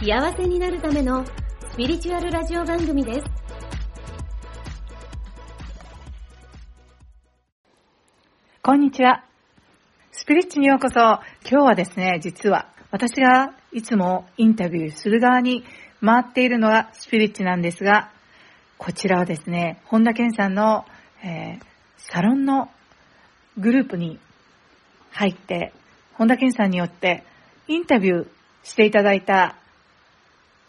幸せになるためのスピリチュアルラジオ番組です。こんにちは。スピリッチにようこそ。今日はですね、実は私がいつもインタビューする側に回っているのがスピリッチなんですが、こちらはですね、本田健さんの、えー、サロンのグループに入って、本田健さんによってインタビューしていただいた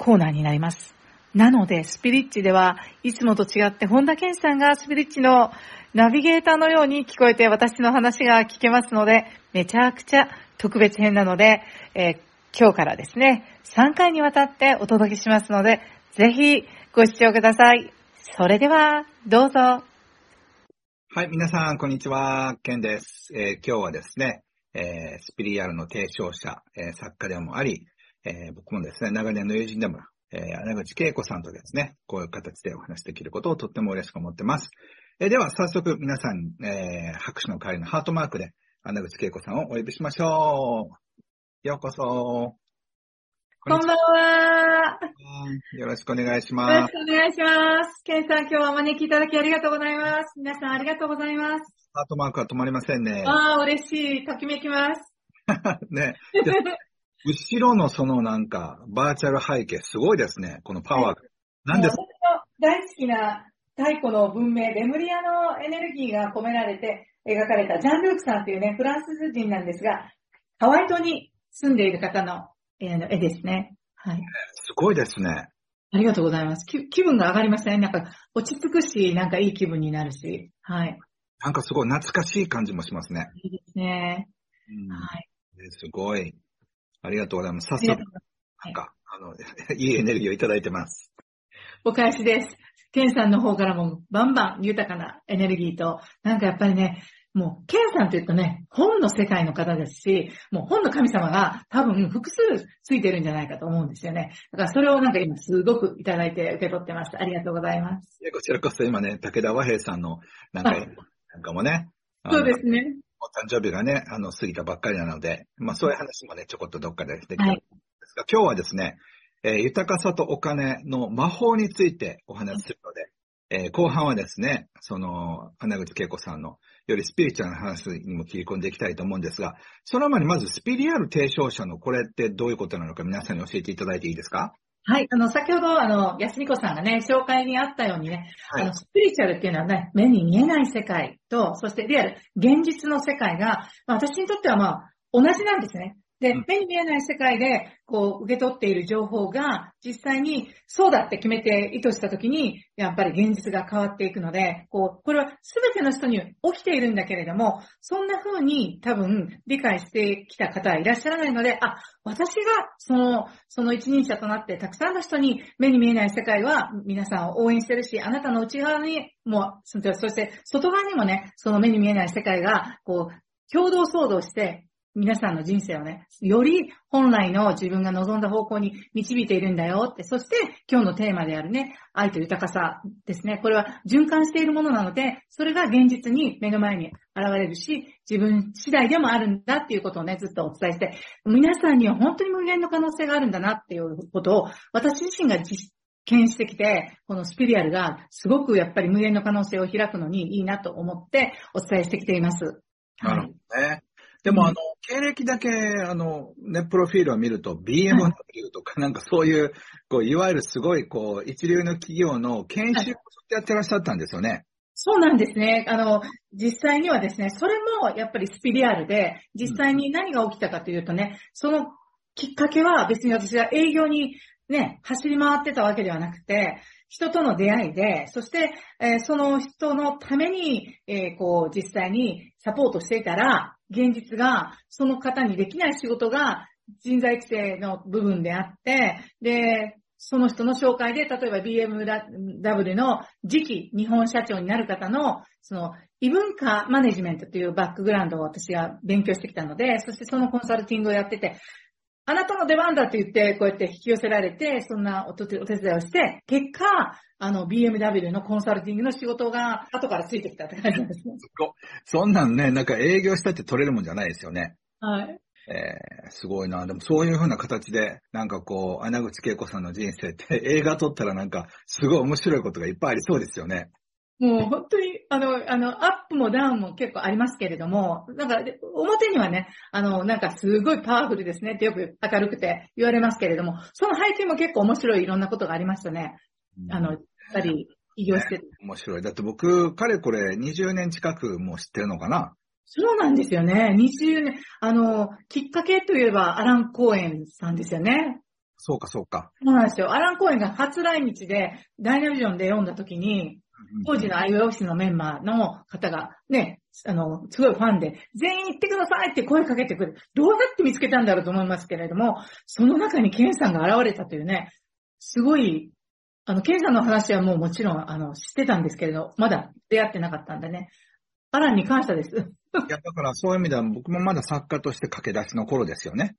コーナーになります。なので、スピリッチではいつもと違って、本田健さんがスピリッチのナビゲーターのように聞こえて私の話が聞けますので、めちゃくちゃ特別編なので、えー、今日からですね、3回にわたってお届けしますので、ぜひご視聴ください。それでは、どうぞ。はい、皆さん、こんにちは。ケンです。えー、今日はですね、えー、スピリアルの提唱者、え、作家でもあり、えー、僕もですね、長年の友人でも、えー、穴口恵子さんとですね、こういう形でお話できることをとっても嬉しく思ってます。えー、では、早速皆さん、えー、拍手の代わりのハートマークで、穴口恵子さんをお呼びしましょう。ようこそ。こんばんは。よろしくお願いします。よろしくお願いします。ケンさん、今日はお招きいただきありがとうございます。皆さんありがとうございます。ハートマークは止まりませんね。ああ、嬉しい。ときめきます。ね。後ろのそのなんか、バーチャル背景、すごいですね。このパワー。何です？か大好きな太古の文明、レムリアのエネルギーが込められて描かれたジャン・ルークさんというね、フランス人なんですが、ハワイ島に住んでいる方の絵ですね。はい。すごいですね。ありがとうございます。気分が上がりましたね。なんか、落ち着くし、なんかいい気分になるし。はい。なんかすごい懐かしい感じもしますね。いいですね。うん、はい。すごい。ありがとうございます。早速、なんか、あの、いいエネルギーをいただいてます。お返しです。ケンさんの方からもバンバン豊かなエネルギーと、なんかやっぱりね、もう、ケンさんと言うとね、本の世界の方ですし、もう本の神様が多分複数ついてるんじゃないかと思うんですよね。だからそれをなんか今すごくいただいて受け取ってます。ありがとうございます。こちらこそ今ね、武田和平さんのなんか、なんかもね。そうですね。お誕生日がね、あの、過ぎたばっかりなので、まあそういう話もね、ちょこっとどっかでできたんですが、はい、今日はですね、えー、豊かさとお金の魔法についてお話しするので、えー、後半はですね、その、穴口恵子さんのよりスピリチュアルな話にも切り込んでいきたいと思うんですが、その前にまずスピリアル提唱者のこれってどういうことなのか皆さんに教えていただいていいですか？はい。あの、先ほど、あの、安彦さんがね、紹介にあったようにね、はい、あの、スピリチュアルっていうのはね、目に見えない世界と、そしてリアル、現実の世界が、まあ、私にとってはまあ、同じなんですね。で、目に見えない世界で、こう、受け取っている情報が、実際に、そうだって決めて意図したときに、やっぱり現実が変わっていくので、こう、これは全ての人に起きているんだけれども、そんな風に多分理解してきた方はいらっしゃらないので、あ、私がその、その一人者となってたくさんの人に目に見えない世界は皆さんを応援してるし、あなたの内側にも、そして外側にもね、その目に見えない世界が、こう、共同騒動して、皆さんの人生をね、より本来の自分が望んだ方向に導いているんだよって、そして今日のテーマであるね、愛と豊かさですね。これは循環しているものなので、それが現実に目の前に現れるし、自分次第でもあるんだっていうことをね、ずっとお伝えして、皆さんには本当に無限の可能性があるんだなっていうことを、私自身が実験してきて、このスピリアルがすごくやっぱり無限の可能性を開くのにいいなと思ってお伝えしてきています。なるほどね。でも、あの、経歴だけ、あの、ね、プロフィールを見ると、BMW とか、なんかそういう、こう、いわゆるすごい、こう、一流の企業の研修をやってらっしゃったんですよね。そうなんですね。あの、実際にはですね、それもやっぱりスピリアルで、実際に何が起きたかというとね、そのきっかけは別に私が営業にね、走り回ってたわけではなくて、人との出会いで、そして、えー、その人のために、えー、こう、実際にサポートしていたら、現実が、その方にできない仕事が人材規制の部分であって、で、その人の紹介で、例えば BMW の次期日本社長になる方の、その異文化マネジメントというバックグラウンドを私が勉強してきたので、そしてそのコンサルティングをやってて、あなたの出番だって言って、こうやって引き寄せられて、そんなお手伝いをして、結果、あの、BMW のコンサルティングの仕事が後からついてきたって感じですね。そんなんね、なんか営業したって取れるもんじゃないですよね。はい。えー、すごいな。でもそういう風な形で、なんかこう、穴口恵子さんの人生って映画撮ったらなんか、すごい面白いことがいっぱいありそうですよね。もう本当に、あの、あの、アップもダウンも結構ありますけれども、なんか、表にはね、あの、なんかすごいパワフルですねってよく明るくて言われますけれども、その背景も結構面白いいろんなことがありましたね。あの、やっぱり、起業してる、面白い。だって僕、かれこれ20年近くもう知ってるのかな？そうなんですよね。20年、あの、きっかけといえばアラン・コーエンさんですよね。そうか、そうか。そうなんですよ。アラン・コーエンが初来日で、ダイナビジョンで読んだ時に、当時の IOC のメンバーの方がね、あの、すごいファンで、全員行ってくださいって声かけてくる。どうやって見つけたんだろうと思いますけれども、その中にケンさんが現れたというね、すごい、あの、ケンさんの話はもうもちろん、あの、知ってたんですけれど、まだ出会ってなかったんでね、アランに感謝です。いや、だからそういう意味では僕もまだ作家として駆け出しの頃ですよね。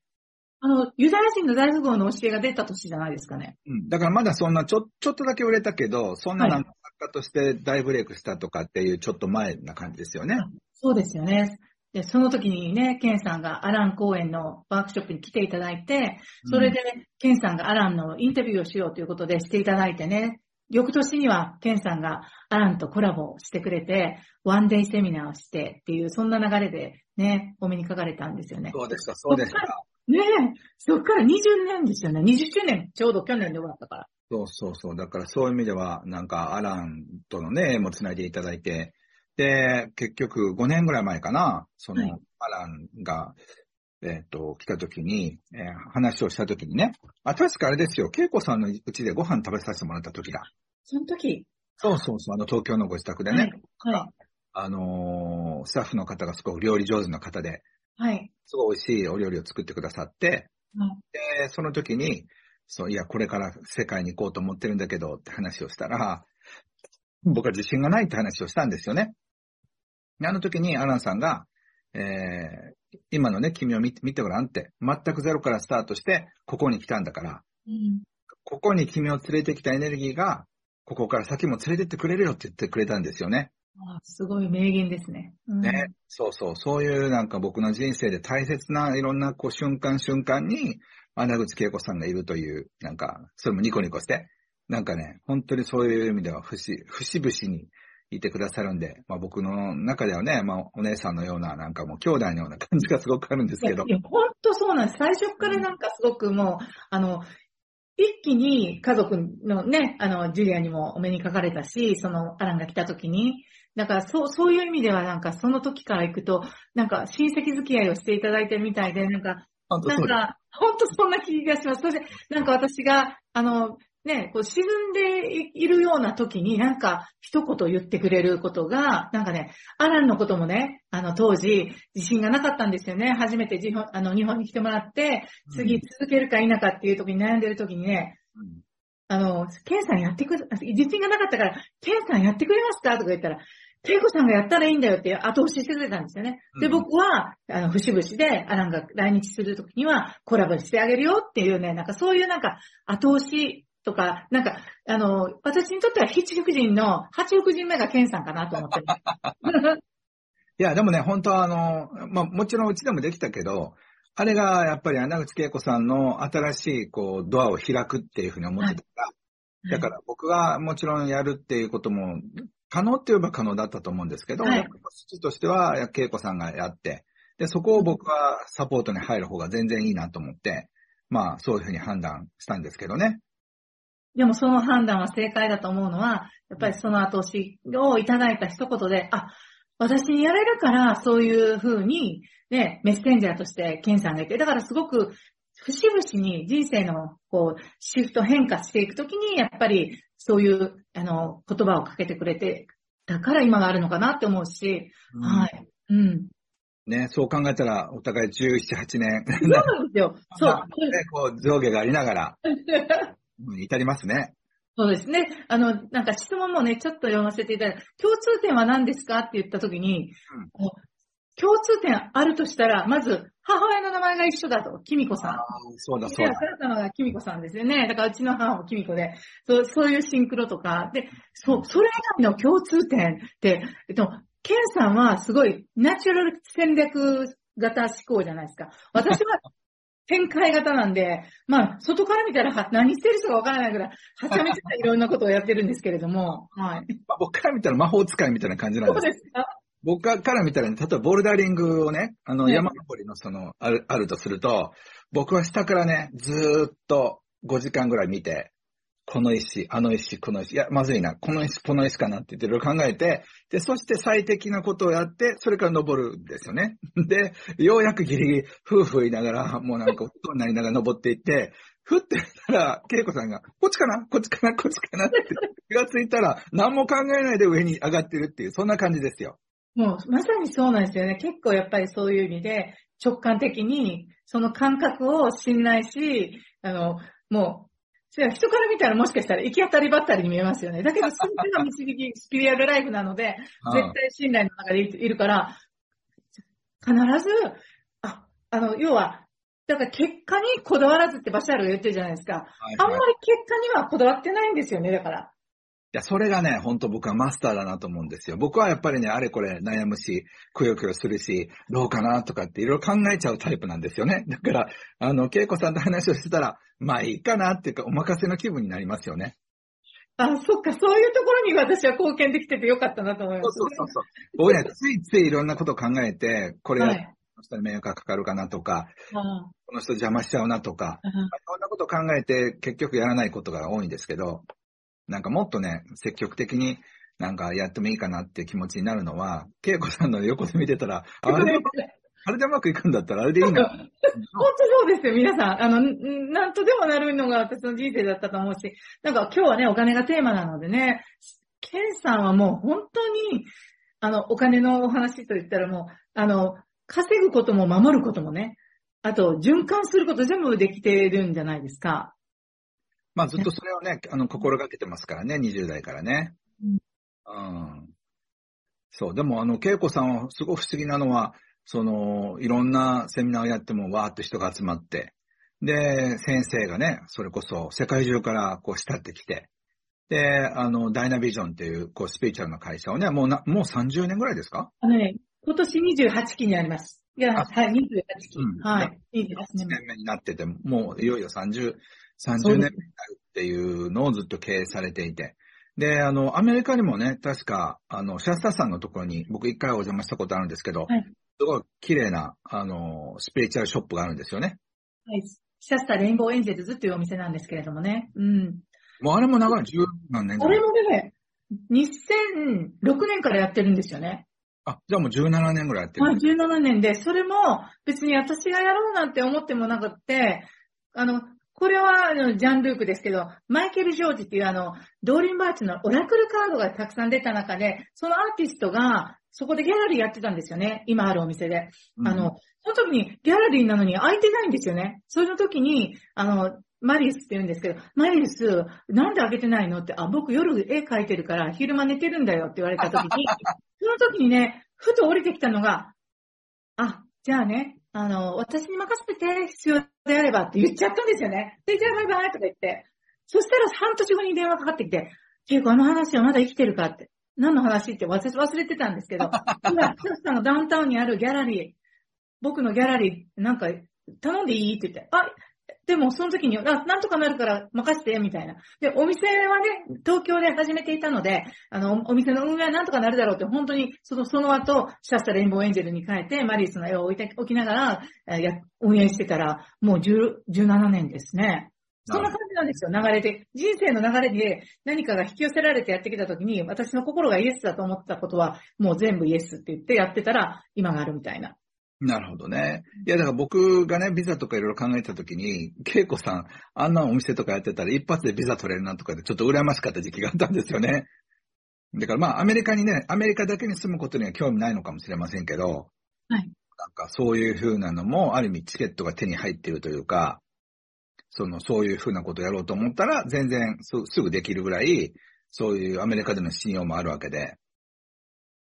あの、ユダヤ人の大富豪の教えが出た年じゃないですかね。うん。だからまだそんなちょ、ちょっとだけ売れたけど、そんななんか作家として大ブレイクしたとかっていうちょっと前な感じですよね。そうですよね。で、その時にね、ケンさんがアラン公演のワークショップに来ていただいて、それで、ケンさんがアランのインタビューをしようということでしていただいてね、翌年にはケンさんがアランとコラボしてくれて、ワンデイセミナーをしてっていう、そんな流れでね、お目にかかれたんですよね。そうですか、そうですか。ねえ、そっから20年ですよね。20周年、ちょうど去年で終わったから。そうそうそう。だからそういう意味では、なんかアランとのね、絵も繋いでいただいて、で、結局5年ぐらい前かな、その、アランが、えっ、と、来た時に、えー、話をした時にね、あ、確かあれですよ、恵子さんのうちでご飯食べさせてもらった時だ。その時そうそうそう、あの東京のご自宅でね。はい。はい、あのー、スタッフの方がすごく料理上手な方で、はい。すごい美味しいお料理を作ってくださって、はい、で、その時に、そう、いや、これから世界に行こうと思ってるんだけどって話をしたら、僕は自信がないって話をしたんですよね。あの時にアランさんが、えー、今のね、君を見て見てごらんって、全くゼロからスタートして、ここに来たんだから、うん、ここに君を連れてきたエネルギーが、ここから先も連れてってくれるよって言ってくれたんですよね。あすごい名言ですね。うん、ね。そうそう。そういうなんか僕の人生で大切ないろんなこう瞬間瞬間に、穴口恵子さんがいるという、なんか、それもニコニコして、なんかね、本当にそういう意味では、節、節々にいてくださるんで、まあ僕の中ではね、まあお姉さんのような、なんかもう兄弟のような感じがすごくあるんですけど。いや、本当そうなんです。最初からなんかすごくもう、あの、一気に家族のね、あの、ジュリアにもお目にかかれたし、そのアランが来た時に、だからそう、そういう意味ではなんかその時から行くと、なんか親戚付き合いをしていただいてるみたいで、なんか、なんか、本当そんな気がします。そして、なんか私が、あの、ね、こう沈んでいるような時になんか一言言ってくれることが、なんかね、アランのこともね、あの当時自信がなかったんですよね。初めて日本あの日本に来てもらって、次続けるか否かっていう時に悩んでる時にね、うん、あの、ケンさんやってくれ、自信がなかったから、ケンさんやってくれますか？とか言ったら、ケイコさんがやったらいいんだよって後押ししてくれたんですよね。で、僕は、あの、節々で、アランが来日するときには、コラボしてあげるよっていうね、なんかそういうなんか、後押しとか、なんか、あの、私にとっては七福神の、八福神目がケンさんかなと思ってる。いや、でもね、本当はあの、まあ、もちろんうちでもできたけど、あれがやっぱり穴口恵子さんの新しいこうドアを開くっていうふうに思ってたから、はい、だから僕がもちろんやるっていうことも可能って言えば可能だったと思うんですけど、はい、としては恵子さんがやって、で、そこを僕はサポートに入る方が全然いいなと思って、まあそういうふうに判断したんですけどね。でもその判断は正解だと思うのは、やっぱりその後押しをいただいた一言で、あ、私にやれるから、そういうふうに、ね、メッセンジャーとしてケンさんがいて、だからすごく、節々に人生の、こう、シフト変化していくときに、やっぱり、そういう、あの、言葉をかけてくれて、だから今があるのかなって思うし、うん、はい。うん。ね、そう考えたら、お互い17、8年。そうなんですよ。そう。ね、こう、上下がありながら。至りますね。そうですね。あの、なんか質問もね、ちょっと読ませていただいて、共通点は何ですかって言ったときに、うん、共通点あるとしたら、まず、母親の名前が一緒だと、キミコさん。そうだ、そうだ。たのがキミコさんですよね。だからうちの母もキミコで、そうそういうシンクロとか、で、そう、それ以外の共通点って、えっと、ケンさんはすごいナチュラル戦略型思考じゃないですか。私は 展開型なんで、まあ、外から見たら何してる人かわからないぐらい、はちゃめちゃいろんなことをやってるんですけれども、はい。まあ、僕から見たら魔法使いみたいな感じなんですそうですか？僕から見たら、ね、例えばボルダリングをね、あの、山登りのその、ある、あるとすると、僕は下からね、ずーっと5時間ぐらい見て、この石、あの石、この石、いや、まずいな、この石、この石かなって言っていろいろ考えて、で、そして最適なことをやって、それから登るんですよね。で、ようやくギリギリ、夫婦言いながら、もうなんか、音になりながら登っていって、ふってたら、恵子さんが、こっちかなこっちかなこっちかなって気がついたら、何も考えないで上に上がってるっていう、そんな感じですよ。もう、まさにそうなんですよね。結構やっぱりそういう意味で、直感的に、その感覚を信頼し、あの、もう、人から見たらもしかしたら行き当たりばったりに見えますよね。だけど、すべての導き、スピリアルライフなので、絶対信頼の中でいるから、必ず、あ、あの、要は、だから結果にこだわらずってバシャールが言ってるじゃないですか。はいはい、あんまり結果にはこだわってないんですよね、だから。いや、それがね、本当僕はマスターだなと思うんですよ。僕はやっぱりね、あれこれ悩むし、くよくよするし、どうかなとかっていろいろ考えちゃうタイプなんですよね。だから、あの、恵子さんと話をしてたら、まあいいかなっていうか、お任せの気分になりますよね。あ、そっか、そういうところに私は貢献できててよかったなと思います、そうそうそう。僕ね、ついついいろんなことを考えて、これや、はい、この人に迷惑がかかるかなとか、この人邪魔しちゃうなとか、いろんなことを考えて結局やらないことが多いんですけど、なんかもっとね、積極的になんかやってもいいかなっていう気持ちになるのは、恵子さんの横で見てたら、あれ？で、あれでうまくいくんだったらあれでいいな。本当そうですよ、皆さん。あの、なんとでもなるのが私の人生だったと思うし、なんか今日はね、お金がテーマなのでね、ケンさんはもう本当に、あの、お金のお話と言ったらもう、あの、稼ぐことも守ることもね、あと、循環すること全部できてるんじゃないですか。まあずっとそれをね、あの、心がけてますからね、20代からね。うん。うん、そう、でもあの、恵子さんはすごく不思議なのは、その、いろんなセミナーをやってもわーって人が集まって、で、先生がね、それこそ世界中からこう慕ってきて、で、あの、ダイナビジョンっていう、こう、スピリチュアルな会社をね、もうな、もう30年ぐらいですか？あのね、今年28期にあります。いや、はい、28期。うん、はい。28年目になってて、もういよいよ30、30年目になるっていうのをずっと経営されていて。で、あの、アメリカにもね、確か、あの、シャスタさんのところに僕一回お邪魔したことあるんですけど、はい、すごい綺麗な、あの、スピリチュアルショップがあるんですよね。はい。シャスタレインボーエンジェルズっていうお店なんですけれどもね。うん。もうあれも長い、十何年ぐらい。あれもね、2006年からやってるんですよね。あ、じゃあもう17年ぐらいやってる。はい、17年で、それも別に私がやろうなんて思ってもなくって、あの、これはあのジャン・ルークですけど、マイケル・ジョージっていうあの、ドリーン・バーチューのオラクルカードがたくさん出た中で、そのアーティストが、そこでギャラリーやってたんですよね。今あるお店で。うん、あの、その時にギャラリーなのに空いてないんですよね。その時に、あの、マリウスって言うんですけど、マリウス、なんで開けてないのって、あ、僕夜絵描いてるから昼間寝てるんだよって言われた時に、その時にね、ふと降りてきたのが、あ、じゃあね、あの、私に任せて必要であればって言っちゃったんですよね。で、じゃあバイバイとか言って。そしたら半年後に電話かかってきて、結構あの話はまだ生きてるかって。何の話？って私忘れてたんですけど、今、キャスターのダウンタウンにあるギャラリー、僕のギャラリー、なんか、頼んでいい？って言って、あ、でもその時に、あ、なんとかなるから任せて、みたいな。で、お店はね、東京で始めていたので、あの、お店の運営はなんとかなるだろうって、本当に、その、その後、シャスタレインボーエンジェルに変えて、マリースの絵を置いておきながら、えや、運営してたら、もう、17年ですね。そんな感じなんですよ、流れで。人生の流れで何かが引き寄せられてやってきた時に、私の心がイエスだと思ったことは、もう全部イエスって言ってやってたら、今があるみたいな。なるほどね。いや、だから僕がね、ビザとかいろいろ考えたときに、恵子さん、あんなお店とかやってたら一発でビザ取れるなとかでちょっと羨ましかった時期があったんですよね。だからまあ、アメリカにね、アメリカだけに住むことには興味ないのかもしれませんけど、はい。なんかそういう風なのも、ある意味チケットが手に入っているというか、その、そういうふうなことをやろうと思ったら、全然すぐできるぐらい、そういうアメリカでの信用もあるわけで。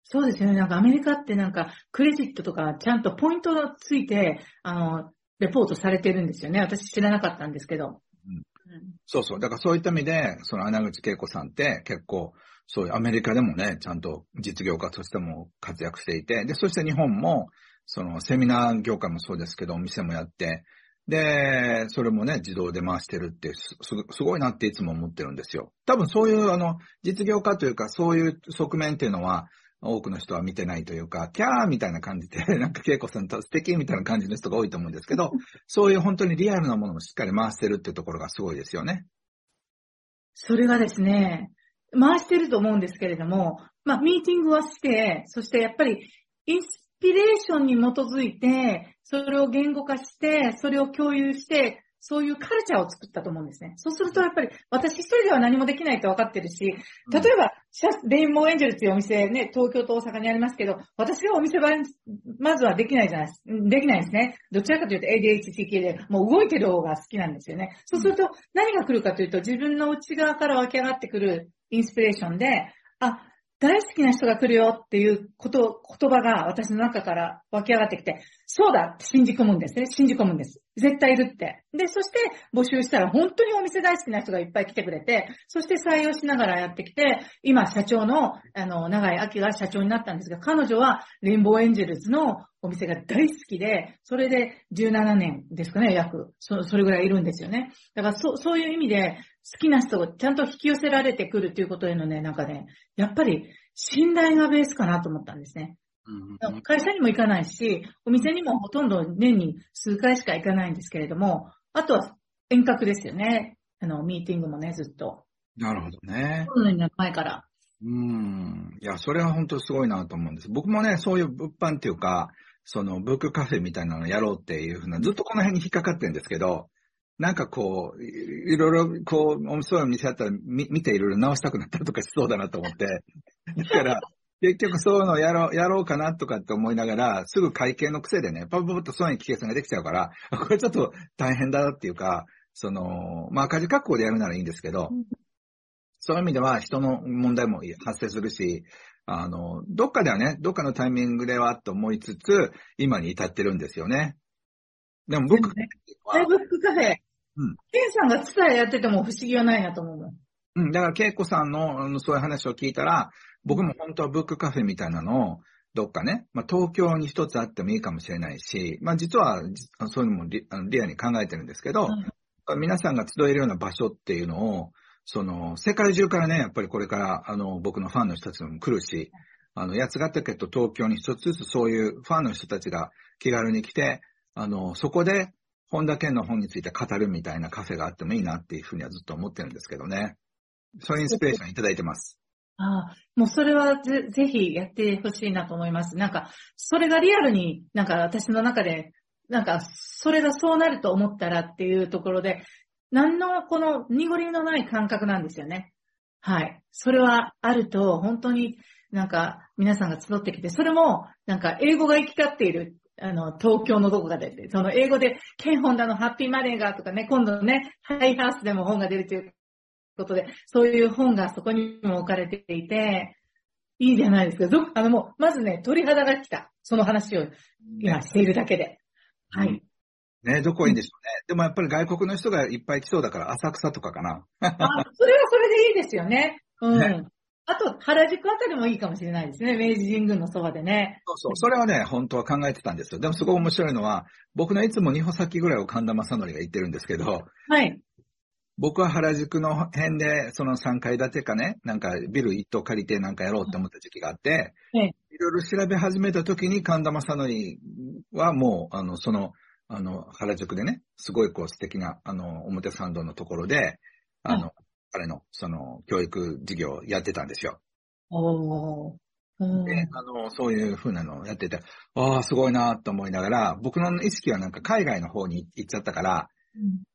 そうですよね。なんかアメリカってなんか、クレジットとかちゃんとポイントがついて、あの、レポートされてるんですよね。私知らなかったんですけど。うん、そうそう。だからそういった意味で、その穴口恵子さんって結構、そういうアメリカでもね、ちゃんと実業家としても活躍していて、で、そして日本も、そのセミナー業界もそうですけど、お店もやって、で、それもね、自動で回してるってす、すごいなっていつも思ってるんですよ。多分そういう、あの、実業家というか、そういう側面っていうのは、多くの人は見てないというか、キャーみたいな感じで、なんか恵子さんと素敵みたいな感じの人が多いと思うんですけど、そういう本当にリアルなものをしっかり回してるっていうところがすごいですよね。それがですね、回してると思うんですけれども、まあ、ミーティングはして、そしてやっぱり、インスピレーションに基づいて、それを言語化して、それを共有して、そういうカルチャーを作ったと思うんですね。そうするとやっぱり私一人では何もできないと分かってるし、例えば、レインボーエンジェルっていうお店ね、東京と大阪にありますけど、私がお店場まずはできないじゃないです。できないですね。どちらかというと ADHD 系で、もう動いてる方が好きなんですよね。そうすると何が来るかというと、自分の内側から湧き上がってくるインスピレーションで、あ、大好きな人が来るよっていうこと、言葉が私の中から湧き上がってきて、そうだって信じ込むんですね。信じ込むんです。絶対いるって。で、そして募集したら本当にお店大好きな人がいっぱい来てくれて、そして採用しながらやってきて、今社長の、あの、長井明が社長になったんですが、彼女はレインボーエンジェルズのお店が大好きで、それで17年ですかね、約。そそれぐらいいるんですよね。だからそ、そういう意味で、好きな人がちゃんと引き寄せられてくるっていうことへのね、なんかね、やっぱり信頼がベースかなと思ったんですね。うん、会社にも行かないし、お店にもほとんど年に数回しか行かないんですけれども、あとは遠隔ですよね。あの、ミーティングもね、ずっと。なるほどね。コロナになる前から。うん。いや、それは本当すごいなと思うんです。僕もね、そういう物販っていうか、そのブックカフェみたいなのをやろうっていうふうな、ずっとこの辺に引っかかってるんですけど、なんかこう、いろいろこう、そういう店あったら見見ていろいろ直したくなったりとかしそうだなと思って。だから、結局そういうのをやろう、やろうかなとかって思いながら、すぐ会計の癖でね、パブパブっとそういう危険性ができちゃうから、これちょっと大変だっていうか、その、まあ赤字確保でやるならいいんですけど、そういう意味では人の問題も発生するし、あの、どっかではね、どっかのタイミングではと思いつつ、今に至ってるんですよね。でも僕、ね、ブックカフェ、うん。ケンさんがツタヤやってても不思議はないなと思うの。うん、だからケイコさんのそういう話を聞いたら、僕も本当はブックカフェみたいなのを、どっかね、まあ、東京に一つあってもいいかもしれないし、まあ、実は、そういうのもリあのリアに考えてるんですけど、うん、皆さんが集えるような場所っていうのを、その、世界中からね、やっぱりこれから、あの、僕のファンの人たちも来るし、あの、八ヶ岳と東京に一つずつそういうファンの人たちが気軽に来て、あの、そこで、本田健の本について語るみたいなカフェがあってもいいなっていうふうにはずっと思ってるんですけどね。そういうインスピレーションいただいてます。ああ、もうそれはぜぜひやってほしいなと思います。なんか、それがリアルになんか私の中で、なんか、それがそうなると思ったらっていうところで、何のこの濁りのない感覚なんですよね。はい。それはあると、本当になんか皆さんが集ってきて、それもなんか英語が行き交っているあの、東京のどこかで、その英語で、ケンホンダのハッピーマネーがとかね、今度ね、ハイハウスでも本が出るということで、そういう本がそこにも置かれていて、いいじゃないですか。あのもう、まずね、鳥肌が来た。その話を今しているだけで。はい。ね、どこいいんでしょうね。でもやっぱり外国の人がいっぱい来そうだから浅草とかかな。あ、それはそれでいいですよね。うん。ね、あと、原宿あたりもいいかもしれないですね。明治神宮のそばでね。そうそう。それはね、本当は考えてたんですよ。でもすごい面白いのは、僕のいつも2歩先ぐらいを神田正則が言ってるんですけど、はい。僕は原宿の辺で、その3階建てかね、なんかビル一棟借りてなんかやろうって思った時期があって、いろいろ調べ始めた時に神田正則はもう、あの、その、あの、原宿でね、すごいこう素敵な、あの、表参道のところで、あの、はい。彼の、その、教育事業をやってたんですよ。おで、あの、そういう風なのをやってて、ああ、すごいなと思いながら、僕の意識はなんか海外の方に行っちゃったから、うん、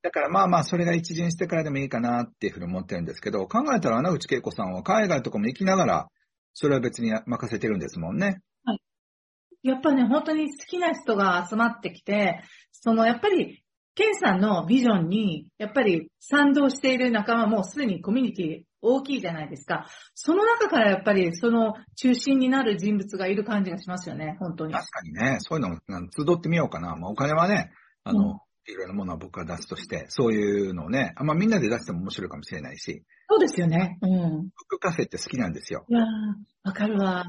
だからまあまあ、それが一陣してからでもいいかなっていうふうに思ってるんですけど、考えたら穴口恵子さんは海外とかも行きながら、それは別に任せてるんですもんね。はい。やっぱね、本当に好きな人が集まってきて、その、やっぱりケンさんのビジョンに、やっぱり賛同している仲間もすでにコミュニティ大きいじゃないですか。その中からやっぱりその中心になる人物がいる感じがしますよね、本当に。確かにね、そういうのも集ってみようかな。まあ、お金はね、あの、うんいろいろなものは僕が出すとして、そういうのをね、あんまみんなで出しても面白いかもしれないし。そうですよね。うん。僕カフェって好きなんですよ。いやわかるわ。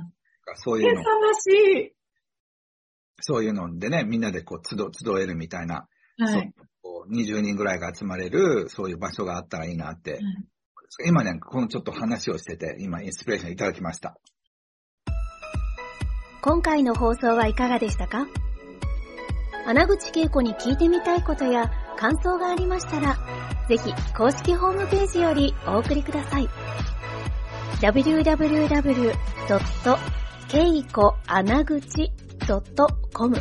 そういうの。しい。そういうのでね、みんなでこう集、集えるみたいな。はい。こう20人ぐらいが集まれる、そういう場所があったらいいなって。はい、今ね、このちょっと話をしてて、今インスピレーションいただきました。今回の放送はいかがでしたか？穴口恵子に聞いてみたいことや感想がありましたら、ぜひ公式ホームページよりお送りください。www.keikoanaguchi.com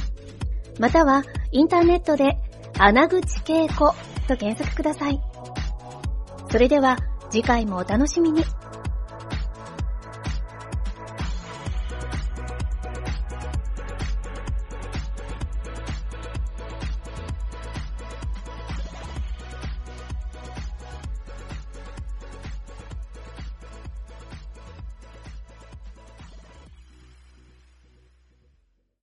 またはインターネットで穴口恵子と検索ください。それでは次回もお楽しみに。